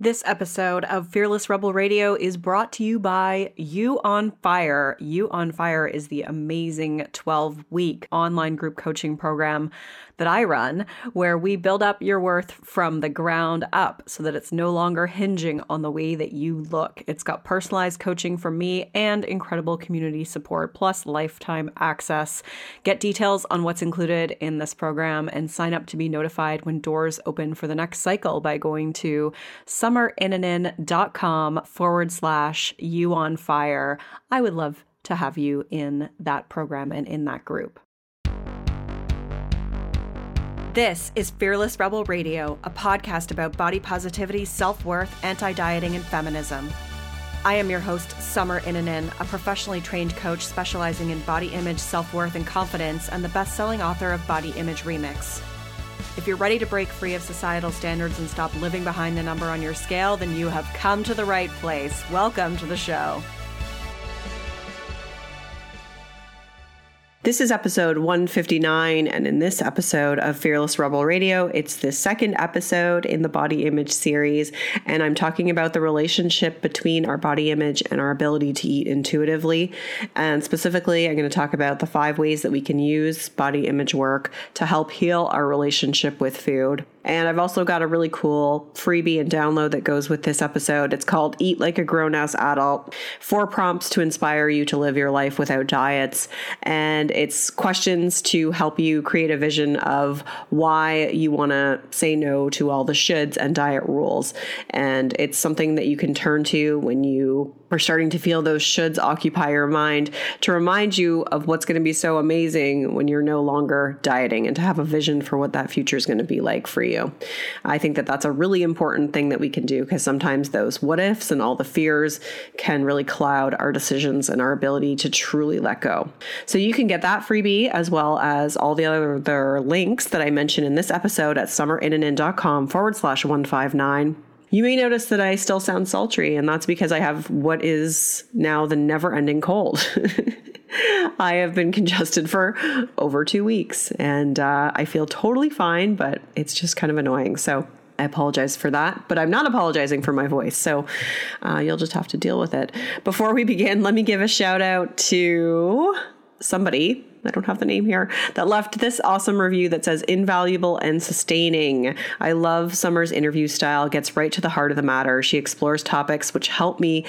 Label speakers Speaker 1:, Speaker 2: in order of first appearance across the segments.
Speaker 1: This episode of Fearless Rebel Radio is brought to you by You on Fire. You on Fire is the amazing 12 week online group coaching program that I run, where we build up your worth from the ground up so that it's no longer hinging on the way that you look. It's got personalized coaching from me and incredible community support, plus lifetime access. Get details on what's included in this program and sign up to be notified when doors open for the next cycle by going to summerinnanen.com forward slash you on fire. I would love to have you in that program and in that group. This is Fearless Rebel Radio, a podcast about body positivity, self worth, anti dieting, and feminism. I am your host, Summer Innanen, a professionally trained coach specializing in body image, self worth, and confidence, and the best selling author of Body Image Remix. If you're ready to break free of societal standards and stop living behind the number on your scale, then you have come to the right place. Welcome to the show. This is episode 159, and in this episode of Fearless Rebel Radio, it's the second episode in the body image series, and I'm talking about the relationship between our body image and our ability to eat intuitively. And specifically, I'm going to talk about the five ways that we can use body image work to help heal our relationship with food. And I've also got a really cool freebie and download that goes with this episode. It's called Eat Like a Grown Ass Adult Four Prompts to Inspire You to Live Your Life Without Diets. And it's questions to help you create a vision of why you want to say no to all the shoulds and diet rules. And it's something that you can turn to when you are starting to feel those shoulds occupy your mind to remind you of what's going to be so amazing when you're no longer dieting and to have a vision for what that future is going to be like for you. I think that that's a really important thing that we can do because sometimes those what ifs and all the fears can really cloud our decisions and our ability to truly let go. So you can get that freebie as well as all the other links that I mentioned in this episode at summerinnanen.com forward slash 159. You may notice that I still sound sultry, and that's because I have what is now the never ending cold. I have been congested for over two weeks, and uh, I feel totally fine, but it's just kind of annoying. So I apologize for that, but I'm not apologizing for my voice. So uh, you'll just have to deal with it. Before we begin, let me give a shout out to somebody I don't have the name here, that left this awesome review that says invaluable and sustaining. I love Summer's interview style, gets right to the heart of the matter. She explores topics which help me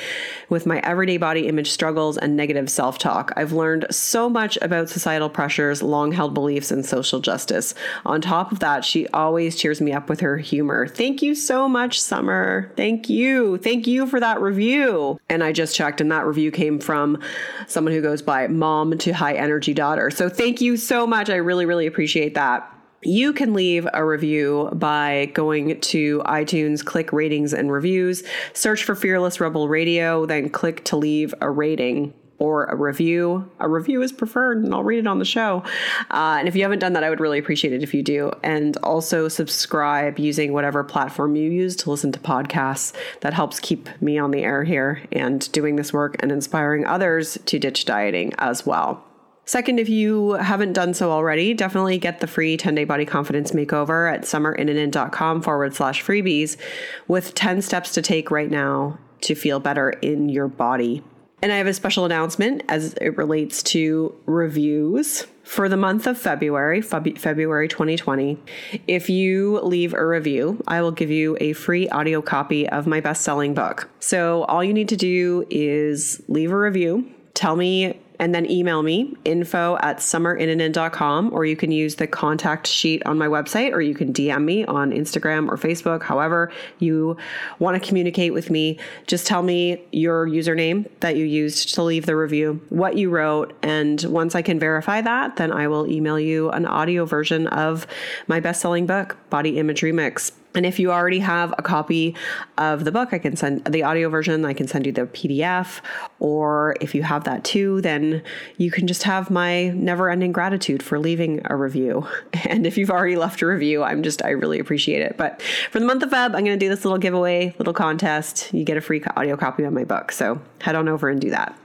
Speaker 1: with my everyday body image struggles and negative self talk. I've learned so much about societal pressures, long held beliefs, and social justice. On top of that, she always cheers me up with her humor. Thank you so much, Summer. Thank you. Thank you for that review. And I just checked, and that review came from someone who goes by mom to high energy daughter. So thank you so much. I really, really appreciate that. You can leave a review by going to iTunes, click ratings and reviews, search for Fearless Rebel Radio, then click to leave a rating or a review. A review is preferred, and I'll read it on the show. Uh, and if you haven't done that, I would really appreciate it if you do. And also subscribe using whatever platform you use to listen to podcasts. That helps keep me on the air here and doing this work and inspiring others to ditch dieting as well. Second, if you haven't done so already, definitely get the free 10 day body confidence makeover at summerinnanen.com forward slash freebies with 10 steps to take right now to feel better in your body. And I have a special announcement as it relates to reviews for the month of February, February 2020. If you leave a review, I will give you a free audio copy of my best selling book. So all you need to do is leave a review, tell me and then email me info at summerinnanen.com or you can use the contact sheet on my website or you can DM me on Instagram or Facebook, however you want to communicate with me. Just tell me your username that you used to leave the review, what you wrote, and once I can verify that, then I will email you an audio version of my best selling book, Body Image Remix. And if you already have a copy of the book, I can send the audio version, I can send you the PDF. Or if you have that too, then you can just have my never ending gratitude for leaving a review. And if you've already left a review, I'm just, I really appreciate it. But for the month of Feb, I'm going to do this little giveaway, little contest. You get a free audio copy of my book. So head on over and do that.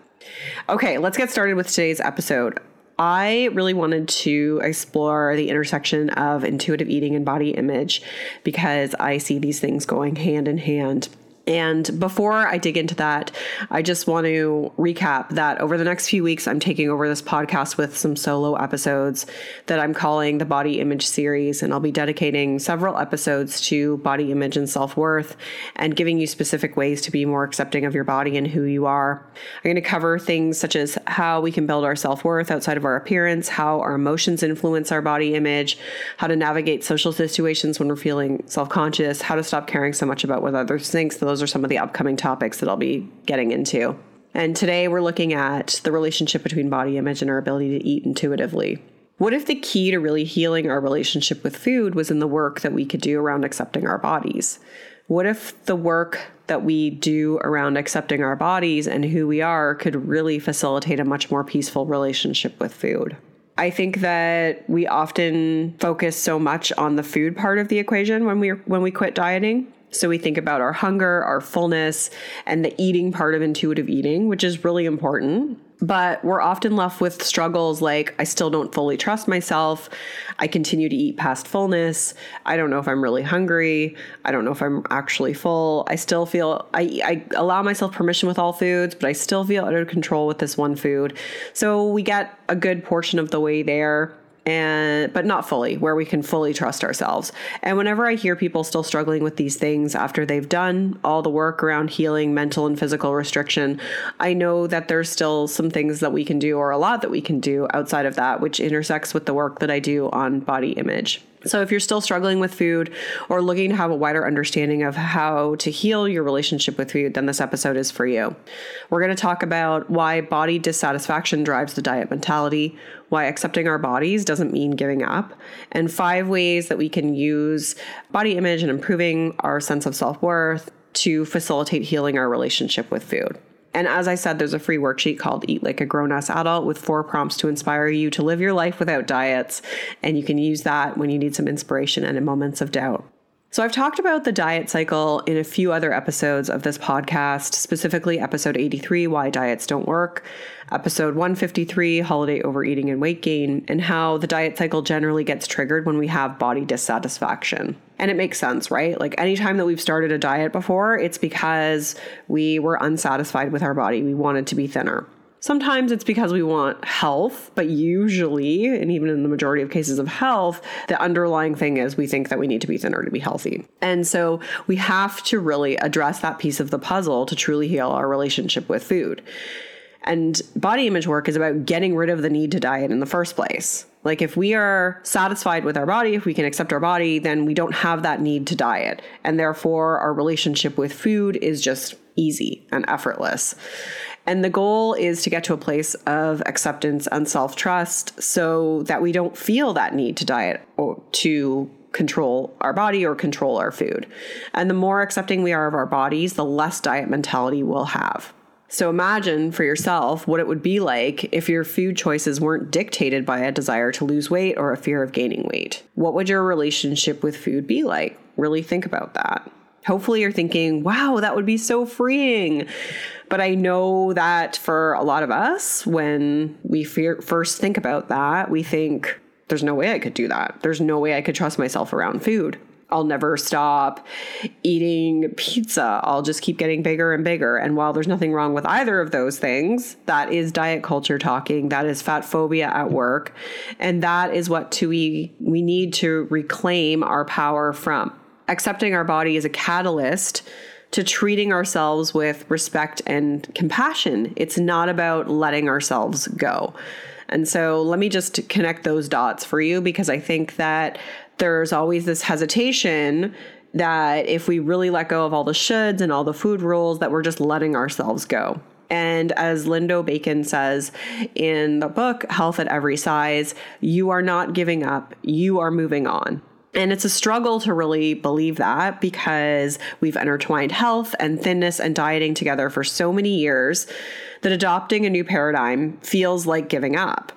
Speaker 1: Okay, let's get started with today's episode. I really wanted to explore the intersection of intuitive eating and body image because I see these things going hand in hand. And before I dig into that, I just want to recap that over the next few weeks, I'm taking over this podcast with some solo episodes that I'm calling the Body Image Series. And I'll be dedicating several episodes to body image and self worth and giving you specific ways to be more accepting of your body and who you are. I'm going to cover things such as how we can build our self worth outside of our appearance, how our emotions influence our body image, how to navigate social situations when we're feeling self conscious, how to stop caring so much about what others think. So those are some of the upcoming topics that I'll be getting into. And today we're looking at the relationship between body image and our ability to eat intuitively. What if the key to really healing our relationship with food was in the work that we could do around accepting our bodies? What if the work that we do around accepting our bodies and who we are could really facilitate a much more peaceful relationship with food? I think that we often focus so much on the food part of the equation when we when we quit dieting so we think about our hunger, our fullness, and the eating part of intuitive eating, which is really important. But we're often left with struggles like I still don't fully trust myself. I continue to eat past fullness. I don't know if I'm really hungry. I don't know if I'm actually full. I still feel I, I allow myself permission with all foods, but I still feel out of control with this one food. So we get a good portion of the way there and but not fully where we can fully trust ourselves and whenever i hear people still struggling with these things after they've done all the work around healing mental and physical restriction i know that there's still some things that we can do or a lot that we can do outside of that which intersects with the work that i do on body image so, if you're still struggling with food or looking to have a wider understanding of how to heal your relationship with food, then this episode is for you. We're going to talk about why body dissatisfaction drives the diet mentality, why accepting our bodies doesn't mean giving up, and five ways that we can use body image and improving our sense of self worth to facilitate healing our relationship with food. And as I said, there's a free worksheet called Eat Like a Grown Ass Adult with four prompts to inspire you to live your life without diets. And you can use that when you need some inspiration and in moments of doubt. So, I've talked about the diet cycle in a few other episodes of this podcast, specifically episode 83, Why Diets Don't Work, episode 153, Holiday Overeating and Weight Gain, and how the diet cycle generally gets triggered when we have body dissatisfaction. And it makes sense, right? Like anytime that we've started a diet before, it's because we were unsatisfied with our body. We wanted to be thinner. Sometimes it's because we want health, but usually, and even in the majority of cases of health, the underlying thing is we think that we need to be thinner to be healthy. And so we have to really address that piece of the puzzle to truly heal our relationship with food. And body image work is about getting rid of the need to diet in the first place. Like if we are satisfied with our body, if we can accept our body, then we don't have that need to diet. And therefore, our relationship with food is just easy and effortless. And the goal is to get to a place of acceptance and self trust so that we don't feel that need to diet or to control our body or control our food. And the more accepting we are of our bodies, the less diet mentality we'll have. So imagine for yourself what it would be like if your food choices weren't dictated by a desire to lose weight or a fear of gaining weight. What would your relationship with food be like? Really think about that. Hopefully, you're thinking, wow, that would be so freeing. But I know that for a lot of us, when we fear, first think about that, we think, there's no way I could do that. There's no way I could trust myself around food. I'll never stop eating pizza. I'll just keep getting bigger and bigger. And while there's nothing wrong with either of those things, that is diet culture talking. That is fat phobia at work. And that is what we, we need to reclaim our power from. Accepting our body as a catalyst to treating ourselves with respect and compassion. It's not about letting ourselves go. And so let me just connect those dots for you because I think that there's always this hesitation that if we really let go of all the shoulds and all the food rules, that we're just letting ourselves go. And as Lindo Bacon says in the book, Health at Every Size, you are not giving up, you are moving on. And it's a struggle to really believe that because we've intertwined health and thinness and dieting together for so many years that adopting a new paradigm feels like giving up.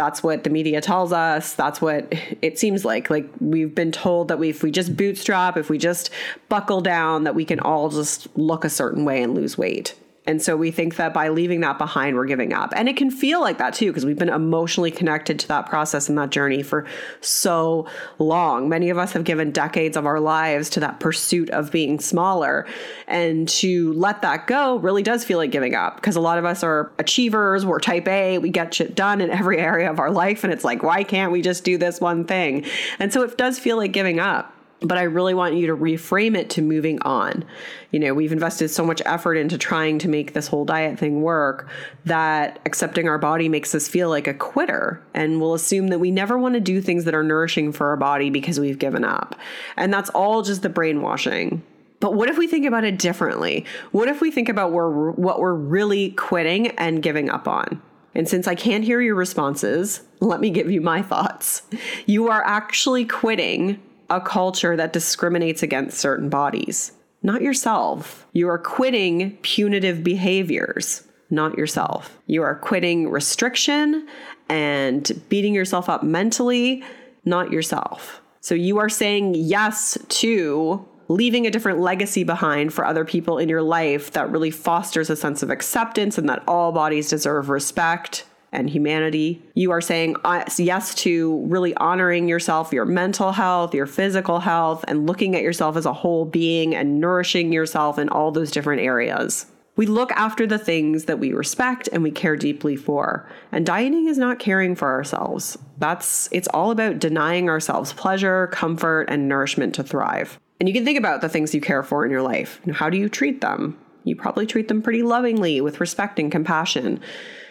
Speaker 1: That's what the media tells us. That's what it seems like. Like we've been told that we, if we just bootstrap, if we just buckle down, that we can all just look a certain way and lose weight. And so we think that by leaving that behind, we're giving up. And it can feel like that too, because we've been emotionally connected to that process and that journey for so long. Many of us have given decades of our lives to that pursuit of being smaller. And to let that go really does feel like giving up because a lot of us are achievers, we're type A, we get shit done in every area of our life. And it's like, why can't we just do this one thing? And so it does feel like giving up but I really want you to reframe it to moving on. You know, we've invested so much effort into trying to make this whole diet thing work that accepting our body makes us feel like a quitter and we'll assume that we never want to do things that are nourishing for our body because we've given up. And that's all just the brainwashing. But what if we think about it differently? What if we think about where what we're really quitting and giving up on? And since I can't hear your responses, let me give you my thoughts. You are actually quitting a culture that discriminates against certain bodies, not yourself. You are quitting punitive behaviors, not yourself. You are quitting restriction and beating yourself up mentally, not yourself. So you are saying yes to leaving a different legacy behind for other people in your life that really fosters a sense of acceptance and that all bodies deserve respect and humanity. You are saying uh, yes to really honoring yourself, your mental health, your physical health, and looking at yourself as a whole being and nourishing yourself in all those different areas. We look after the things that we respect and we care deeply for. And dieting is not caring for ourselves. That's it's all about denying ourselves pleasure, comfort, and nourishment to thrive. And you can think about the things you care for in your life. How do you treat them? You probably treat them pretty lovingly with respect and compassion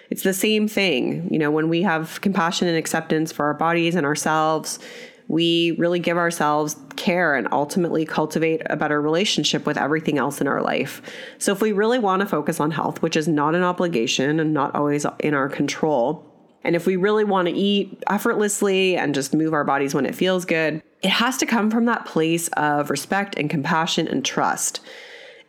Speaker 1: it's the same thing. You know, when we have compassion and acceptance for our bodies and ourselves, we really give ourselves care and ultimately cultivate a better relationship with everything else in our life. So, if we really want to focus on health, which is not an obligation and not always in our control, and if we really want to eat effortlessly and just move our bodies when it feels good, it has to come from that place of respect and compassion and trust.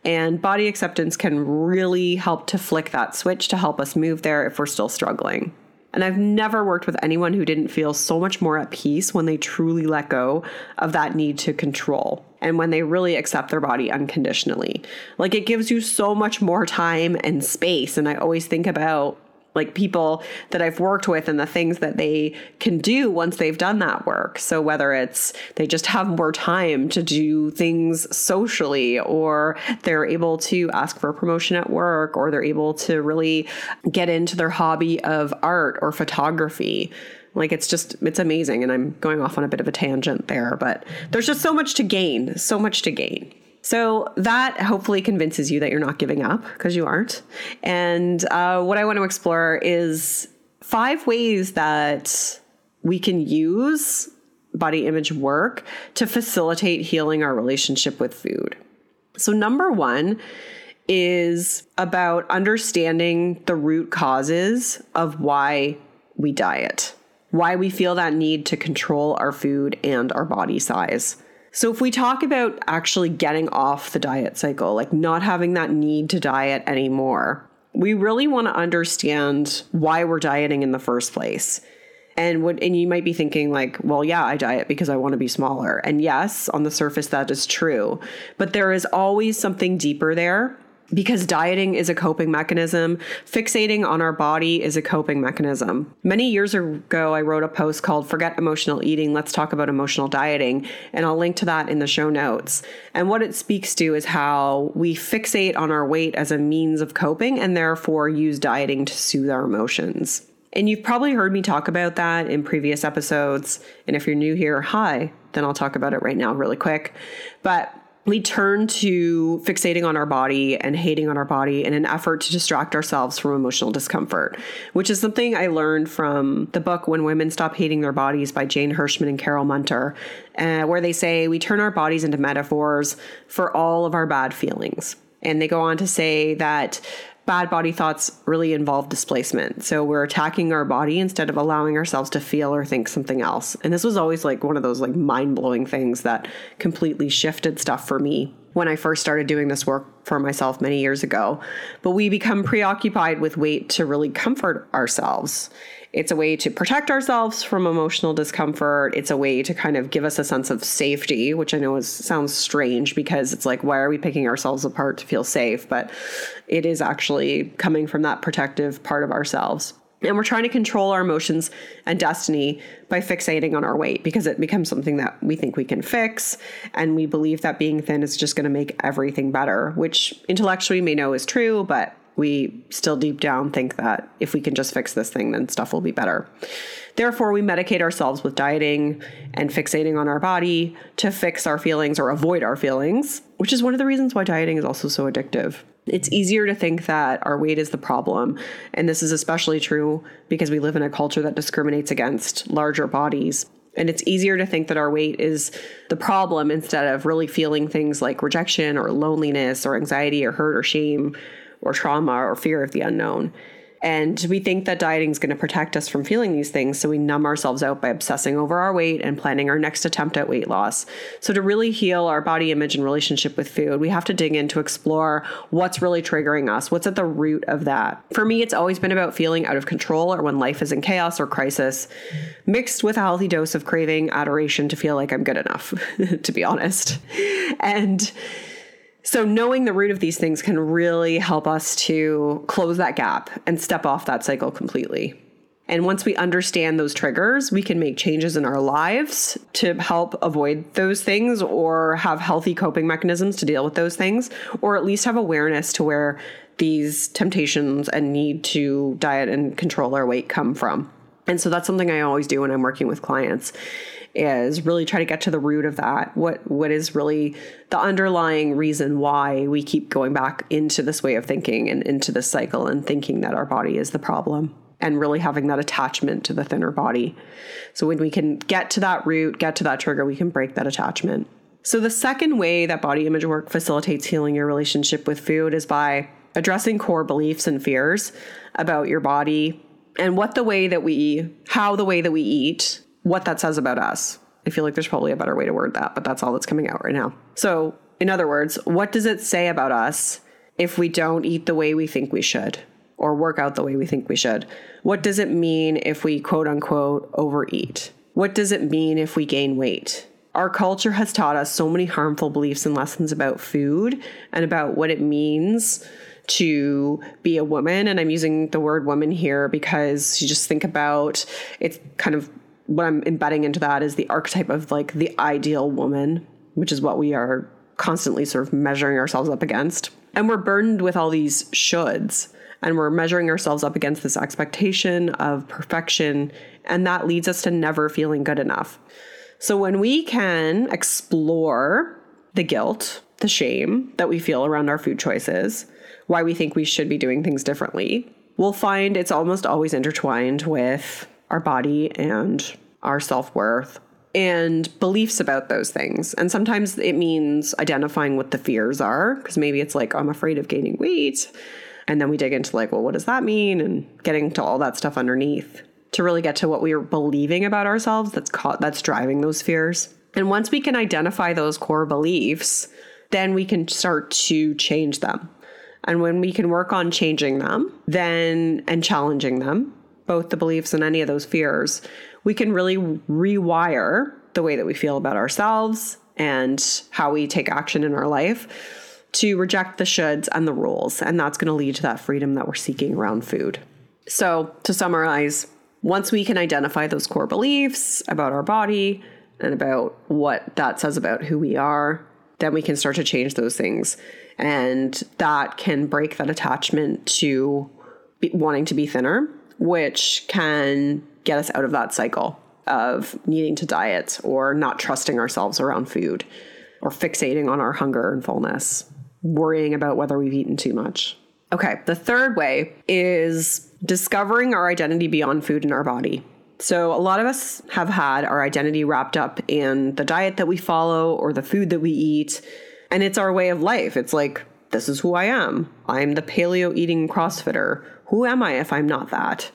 Speaker 1: And body acceptance can really help to flick that switch to help us move there if we're still struggling. And I've never worked with anyone who didn't feel so much more at peace when they truly let go of that need to control and when they really accept their body unconditionally. Like it gives you so much more time and space. And I always think about like people that I've worked with and the things that they can do once they've done that work. So whether it's they just have more time to do things socially or they're able to ask for a promotion at work or they're able to really get into their hobby of art or photography. Like it's just it's amazing and I'm going off on a bit of a tangent there, but there's just so much to gain, so much to gain. So that hopefully convinces you that you're not giving up because you aren't. And uh, what I want to explore is five ways that we can use body image work to facilitate healing our relationship with food. So, number one is about understanding the root causes of why we diet, why we feel that need to control our food and our body size. So, if we talk about actually getting off the diet cycle, like not having that need to diet anymore, we really want to understand why we're dieting in the first place. And what and you might be thinking like, well, yeah, I diet because I want to be smaller. And yes, on the surface that is true. But there is always something deeper there because dieting is a coping mechanism, fixating on our body is a coping mechanism. Many years ago, I wrote a post called Forget Emotional Eating, Let's Talk About Emotional Dieting, and I'll link to that in the show notes. And what it speaks to is how we fixate on our weight as a means of coping and therefore use dieting to soothe our emotions. And you've probably heard me talk about that in previous episodes. And if you're new here, hi, then I'll talk about it right now, really quick. But we turn to fixating on our body and hating on our body in an effort to distract ourselves from emotional discomfort, which is something I learned from the book When Women Stop Hating Their Bodies by Jane Hirschman and Carol Munter, uh, where they say we turn our bodies into metaphors for all of our bad feelings. And they go on to say that bad body thoughts really involve displacement. So we're attacking our body instead of allowing ourselves to feel or think something else. And this was always like one of those like mind-blowing things that completely shifted stuff for me when I first started doing this work for myself many years ago. But we become preoccupied with weight to really comfort ourselves. It's a way to protect ourselves from emotional discomfort. It's a way to kind of give us a sense of safety, which I know is, sounds strange because it's like, why are we picking ourselves apart to feel safe? But it is actually coming from that protective part of ourselves. And we're trying to control our emotions and destiny by fixating on our weight because it becomes something that we think we can fix. And we believe that being thin is just going to make everything better, which intellectually we may know is true, but we still deep down think that if we can just fix this thing, then stuff will be better. Therefore, we medicate ourselves with dieting and fixating on our body to fix our feelings or avoid our feelings, which is one of the reasons why dieting is also so addictive. It's easier to think that our weight is the problem. And this is especially true because we live in a culture that discriminates against larger bodies. And it's easier to think that our weight is the problem instead of really feeling things like rejection or loneliness or anxiety or hurt or shame or trauma or fear of the unknown. And we think that dieting is going to protect us from feeling these things. So we numb ourselves out by obsessing over our weight and planning our next attempt at weight loss. So, to really heal our body image and relationship with food, we have to dig in to explore what's really triggering us, what's at the root of that. For me, it's always been about feeling out of control or when life is in chaos or crisis, mixed with a healthy dose of craving, adoration to feel like I'm good enough, to be honest. And so, knowing the root of these things can really help us to close that gap and step off that cycle completely. And once we understand those triggers, we can make changes in our lives to help avoid those things or have healthy coping mechanisms to deal with those things, or at least have awareness to where these temptations and need to diet and control our weight come from. And so that's something I always do when I'm working with clients is really try to get to the root of that. What what is really the underlying reason why we keep going back into this way of thinking and into this cycle and thinking that our body is the problem and really having that attachment to the thinner body. So when we can get to that root, get to that trigger, we can break that attachment. So the second way that body image work facilitates healing your relationship with food is by addressing core beliefs and fears about your body and what the way that we eat, how the way that we eat what that says about us. I feel like there's probably a better way to word that, but that's all that's coming out right now. So, in other words, what does it say about us if we don't eat the way we think we should or work out the way we think we should? What does it mean if we quote unquote overeat? What does it mean if we gain weight? Our culture has taught us so many harmful beliefs and lessons about food and about what it means to be a woman. And I'm using the word woman here because you just think about it's kind of what I'm embedding into that is the archetype of like the ideal woman, which is what we are constantly sort of measuring ourselves up against. And we're burdened with all these shoulds and we're measuring ourselves up against this expectation of perfection. And that leads us to never feeling good enough. So when we can explore the guilt, the shame that we feel around our food choices, why we think we should be doing things differently, we'll find it's almost always intertwined with our body and our self worth and beliefs about those things. And sometimes it means identifying what the fears are, because maybe it's like, I'm afraid of gaining weight. And then we dig into like, well, what does that mean? And getting to all that stuff underneath to really get to what we are believing about ourselves that's caught, that's driving those fears. And once we can identify those core beliefs, then we can start to change them. And when we can work on changing them, then and challenging them, both the beliefs and any of those fears, we can really rewire the way that we feel about ourselves and how we take action in our life to reject the shoulds and the rules. And that's going to lead to that freedom that we're seeking around food. So, to summarize, once we can identify those core beliefs about our body and about what that says about who we are, then we can start to change those things. And that can break that attachment to wanting to be thinner which can get us out of that cycle of needing to diet or not trusting ourselves around food or fixating on our hunger and fullness, worrying about whether we've eaten too much. Okay, the third way is discovering our identity beyond food in our body. So, a lot of us have had our identity wrapped up in the diet that we follow or the food that we eat, and it's our way of life. It's like, this is who I am. I'm the paleo eating CrossFitter who am I if I'm not that?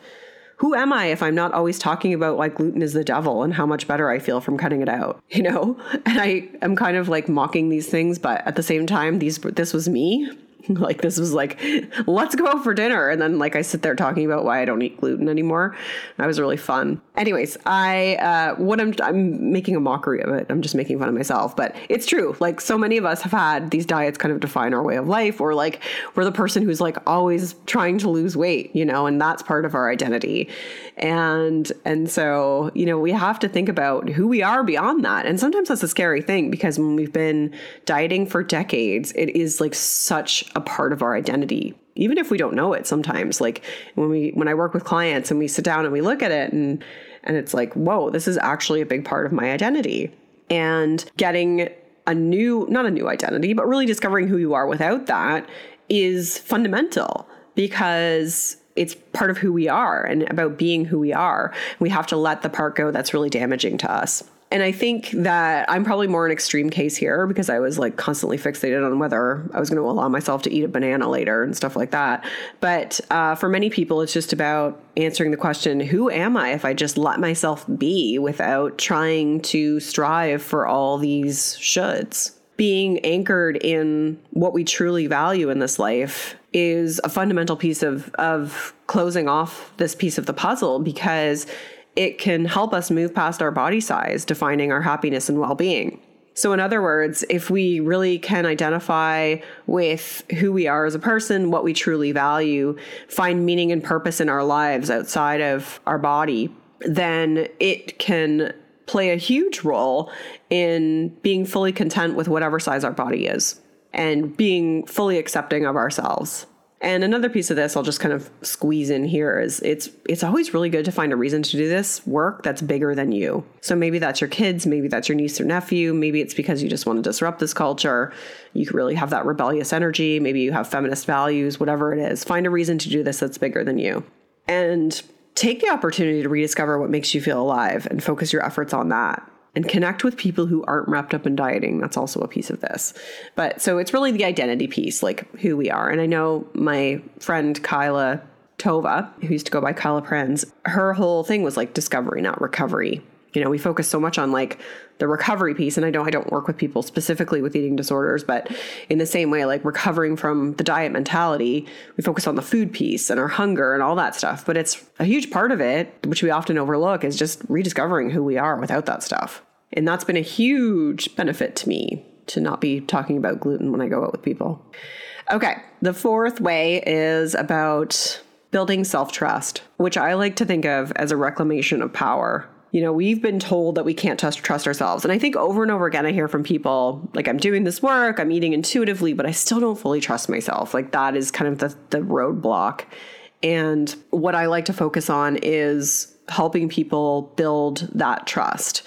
Speaker 1: Who am I if I'm not always talking about why gluten is the devil and how much better I feel from cutting it out? You know? And I am kind of like mocking these things, but at the same time, these this was me. like this was like let's go out for dinner. And then like i sit there talking about why i don't eat gluten anymore. That was really fun. Anyways i uh what i'm i'm making a mockery of it. I'm just making fun of myself but it's true. Like so many of us have had these diets kind of define our way of life or like we're the person who's like always trying to lose weight you know and that's part of our identity. And and so you know we have to think about who we are beyond that. And sometimes that's a scary thing because when we've been dieting for decades it is like such a part of our identity even if we don't know it sometimes. Like when we when i work with clients and we sit down and we look at it and and it's like whoa this is actually a big part of my identity. And getting a new not a new identity but really discovering who you are without that is fundamental because it's part of who we are and about being who we are. We have to let the part go that's really damaging to us and I think that I'm probably more an extreme case here because I was like constantly fixated on whether I was going to allow myself to eat a banana later and stuff like that. But uh, for many people, it's just about answering the question who am I if I just let myself be without trying to strive for all these shoulds? Being anchored in what we truly value in this life is a fundamental piece of, of closing off this piece of the puzzle because it can help us move past our body size, defining our happiness and well being. So, in other words, if we really can identify with who we are as a person, what we truly value, find meaning and purpose in our lives outside of our body, then it can play a huge role in being fully content with whatever size our body is and being fully accepting of ourselves. And another piece of this I'll just kind of squeeze in here is it's it's always really good to find a reason to do this work that's bigger than you. So maybe that's your kids, maybe that's your niece or nephew, maybe it's because you just want to disrupt this culture. You really have that rebellious energy, maybe you have feminist values, whatever it is. Find a reason to do this that's bigger than you. And take the opportunity to rediscover what makes you feel alive and focus your efforts on that and connect with people who aren't wrapped up in dieting. That's also a piece of this. But so it's really the identity piece, like who we are. And I know my friend Kyla Tova, who used to go by Kyla Prenz, her whole thing was like discovery, not recovery. You know, we focus so much on like the recovery piece, and I know I don't work with people specifically with eating disorders, but in the same way, like recovering from the diet mentality, we focus on the food piece and our hunger and all that stuff. But it's a huge part of it, which we often overlook, is just rediscovering who we are without that stuff. And that's been a huge benefit to me to not be talking about gluten when I go out with people. Okay, the fourth way is about building self trust, which I like to think of as a reclamation of power. You know, we've been told that we can't trust, trust ourselves. And I think over and over again, I hear from people like, I'm doing this work, I'm eating intuitively, but I still don't fully trust myself. Like, that is kind of the, the roadblock. And what I like to focus on is helping people build that trust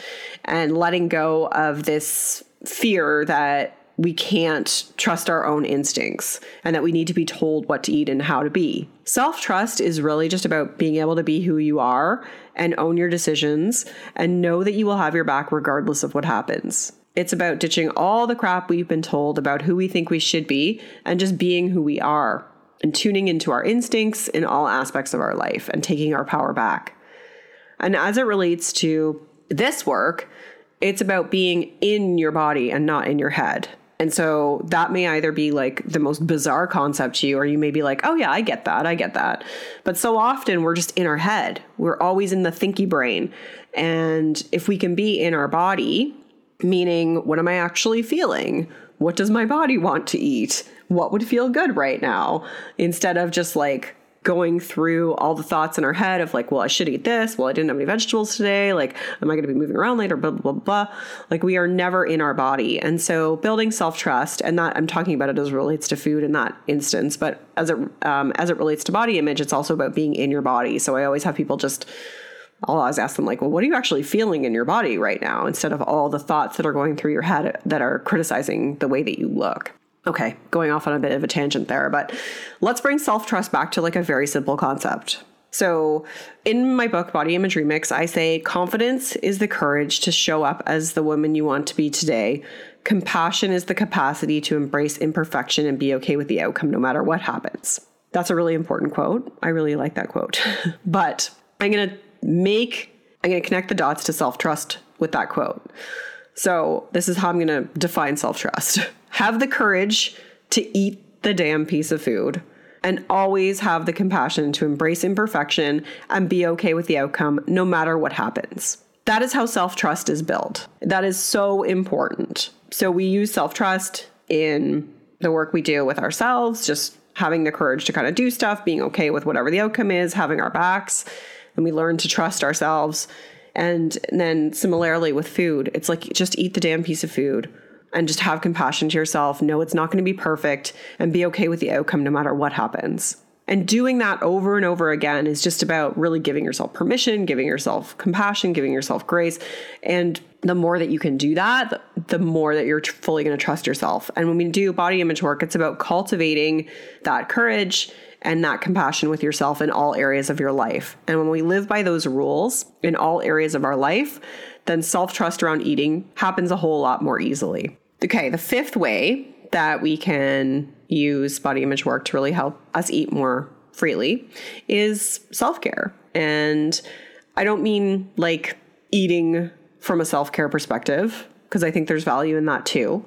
Speaker 1: and letting go of this fear that we can't trust our own instincts and that we need to be told what to eat and how to be. Self trust is really just about being able to be who you are and own your decisions and know that you will have your back regardless of what happens. It's about ditching all the crap we've been told about who we think we should be and just being who we are and tuning into our instincts in all aspects of our life and taking our power back. And as it relates to this work, it's about being in your body and not in your head. And so that may either be like the most bizarre concept to you, or you may be like, oh, yeah, I get that. I get that. But so often we're just in our head. We're always in the thinky brain. And if we can be in our body, meaning, what am I actually feeling? What does my body want to eat? What would feel good right now? Instead of just like, going through all the thoughts in our head of like, well, I should eat this. Well, I didn't have any vegetables today. Like, am I going to be moving around later? Blah, blah, blah, blah. Like, we are never in our body. And so, building self trust, and that I'm talking about it as it relates to food in that instance, but as it, um, as it relates to body image, it's also about being in your body. So, I always have people just, I'll always ask them, like, well, what are you actually feeling in your body right now? Instead of all the thoughts that are going through your head that are criticizing the way that you look. Okay, going off on a bit of a tangent there, but let's bring self trust back to like a very simple concept. So, in my book, Body Image Remix, I say confidence is the courage to show up as the woman you want to be today. Compassion is the capacity to embrace imperfection and be okay with the outcome no matter what happens. That's a really important quote. I really like that quote. but I'm going to make, I'm going to connect the dots to self trust with that quote. So, this is how I'm going to define self trust. Have the courage to eat the damn piece of food and always have the compassion to embrace imperfection and be okay with the outcome no matter what happens. That is how self trust is built. That is so important. So, we use self trust in the work we do with ourselves, just having the courage to kind of do stuff, being okay with whatever the outcome is, having our backs, and we learn to trust ourselves. And then, similarly with food, it's like just eat the damn piece of food and just have compassion to yourself. Know it's not going to be perfect and be okay with the outcome no matter what happens. And doing that over and over again is just about really giving yourself permission, giving yourself compassion, giving yourself grace. And the more that you can do that, the more that you're fully going to trust yourself. And when we do body image work, it's about cultivating that courage and that compassion with yourself in all areas of your life. And when we live by those rules in all areas of our life, then self trust around eating happens a whole lot more easily. Okay, the fifth way that we can use body image work to really help us eat more freely is self care. And I don't mean like eating from a self care perspective, because I think there's value in that too.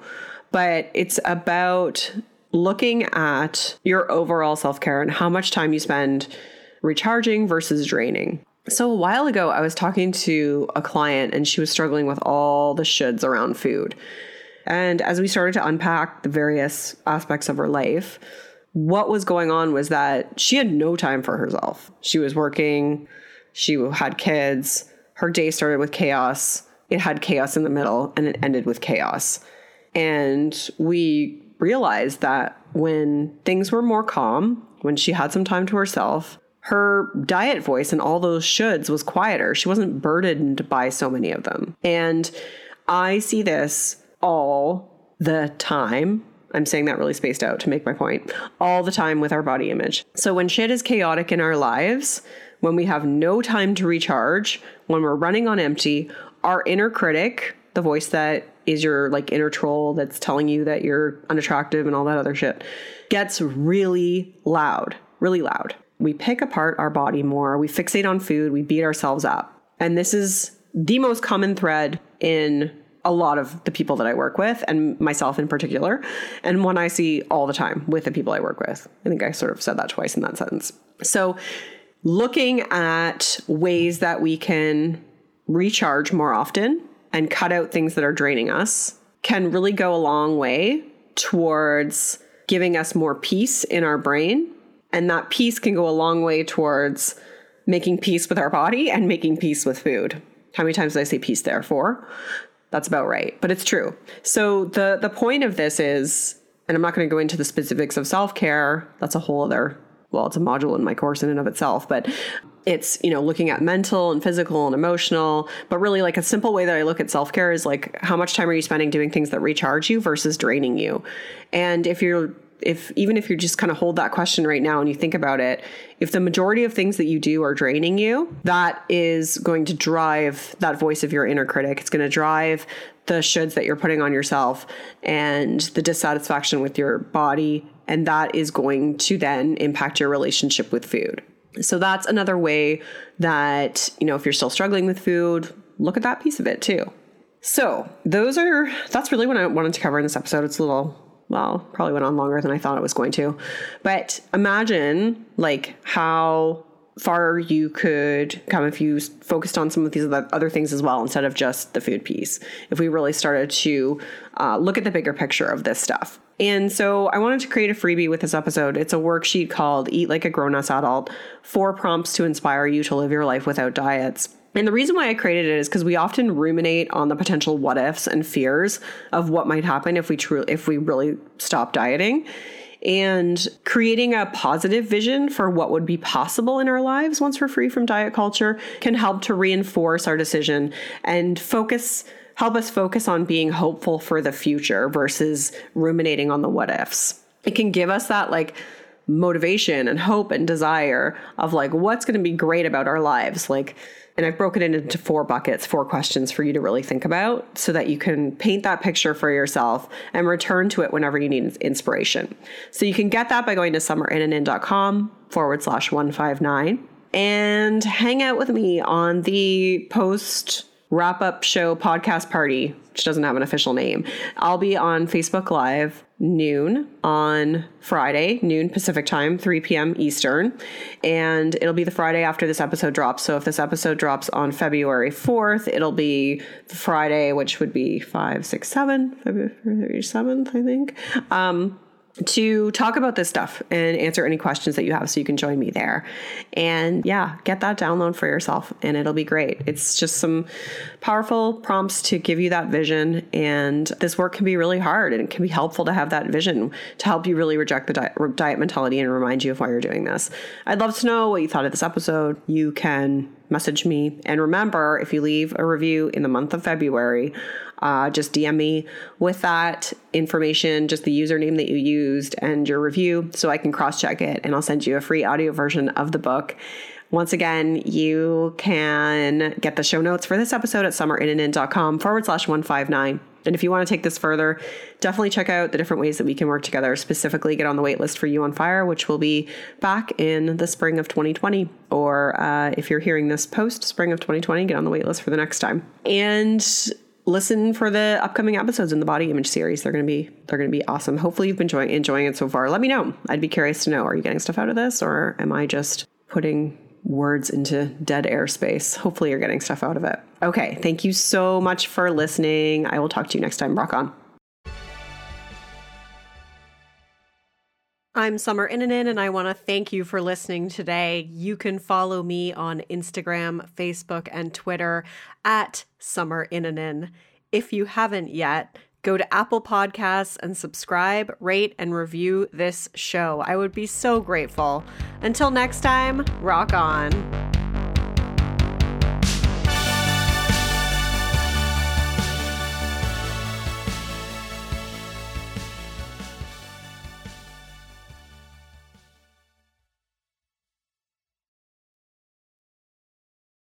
Speaker 1: But it's about looking at your overall self care and how much time you spend recharging versus draining. So, a while ago, I was talking to a client and she was struggling with all the shoulds around food. And as we started to unpack the various aspects of her life, what was going on was that she had no time for herself. She was working, she had kids, her day started with chaos. It had chaos in the middle and it ended with chaos. And we realized that when things were more calm, when she had some time to herself, her diet voice and all those shoulds was quieter. She wasn't burdened by so many of them. And I see this all the time. I'm saying that really spaced out to make my point. All the time with our body image. So when shit is chaotic in our lives, when we have no time to recharge, when we're running on empty, our inner critic, the voice that is your like inner troll that's telling you that you're unattractive and all that other shit, gets really loud, really loud. We pick apart our body more, we fixate on food, we beat ourselves up. And this is the most common thread in a lot of the people that I work with and myself in particular, and one I see all the time with the people I work with. I think I sort of said that twice in that sentence. So, looking at ways that we can recharge more often and cut out things that are draining us can really go a long way towards giving us more peace in our brain. And that peace can go a long way towards making peace with our body and making peace with food. How many times did I say peace there? That's about right, but it's true. So the the point of this is, and I'm not going to go into the specifics of self care. That's a whole other. Well, it's a module in my course in and of itself, but it's you know looking at mental and physical and emotional but really like a simple way that i look at self-care is like how much time are you spending doing things that recharge you versus draining you and if you're if even if you just kind of hold that question right now and you think about it, if the majority of things that you do are draining you, that is going to drive that voice of your inner critic. It's going to drive the shoulds that you're putting on yourself and the dissatisfaction with your body. And that is going to then impact your relationship with food. So that's another way that, you know, if you're still struggling with food, look at that piece of it too. So, those are that's really what I wanted to cover in this episode. It's a little well, probably went on longer than I thought it was going to. But imagine like how far you could come if you focused on some of these other things as well instead of just the food piece. If we really started to uh, look at the bigger picture of this stuff. And so I wanted to create a freebie with this episode. It's a worksheet called Eat Like a Grown Ass Adult Four Prompts to Inspire You to Live Your Life Without Diets. And the reason why I created it is because we often ruminate on the potential what ifs and fears of what might happen if we truly if we really stop dieting. And creating a positive vision for what would be possible in our lives once we're free from diet culture can help to reinforce our decision and focus help us focus on being hopeful for the future versus ruminating on the what ifs. It can give us that like motivation and hope and desire of like what's going to be great about our lives. Like and I've broken it into four buckets, four questions for you to really think about so that you can paint that picture for yourself and return to it whenever you need inspiration. So you can get that by going to summerinnanen.com forward slash 159 and hang out with me on the post wrap up show podcast party, which doesn't have an official name. I'll be on Facebook Live noon on Friday, noon Pacific time, 3 p.m. Eastern. And it'll be the Friday after this episode drops. So if this episode drops on February 4th, it'll be Friday, which would be 5, 6, 7, February 7th, I think. Um, to talk about this stuff and answer any questions that you have so you can join me there. And yeah, get that download for yourself and it'll be great. It's just some powerful prompts to give you that vision. And this work can be really hard and it can be helpful to have that vision to help you really reject the diet, mentality and remind you of why you're doing this. I'd love to know what you thought of this episode. You can message me. And remember, if you leave a review in the month of February, uh, just DM me with that information, just the username that you used and your review, so I can cross check it and I'll send you a free audio version of the book. Once again, you can get the show notes for this episode at summerinnanen.com forward slash 159. And if you want to take this further, definitely check out the different ways that we can work together, specifically get on the waitlist for You on Fire, which will be back in the spring of 2020. Or uh, if you're hearing this post spring of 2020, get on the waitlist for the next time. And listen for the upcoming episodes in the body image series. They're going to be they're going to be awesome. Hopefully you've been enjoying enjoying it so far. Let me know. I'd be curious to know. Are you getting stuff out of this, or am I just putting words into dead airspace? Hopefully you're getting stuff out of it. Okay, thank you so much for listening. I will talk to you next time. Rock on. I'm Summer Innanen, and I want to thank you for listening today. You can follow me on Instagram, Facebook, and Twitter at Summer Innanen. If you haven't yet, go to Apple Podcasts and subscribe, rate, and review this show. I would be so grateful. Until next time, rock on.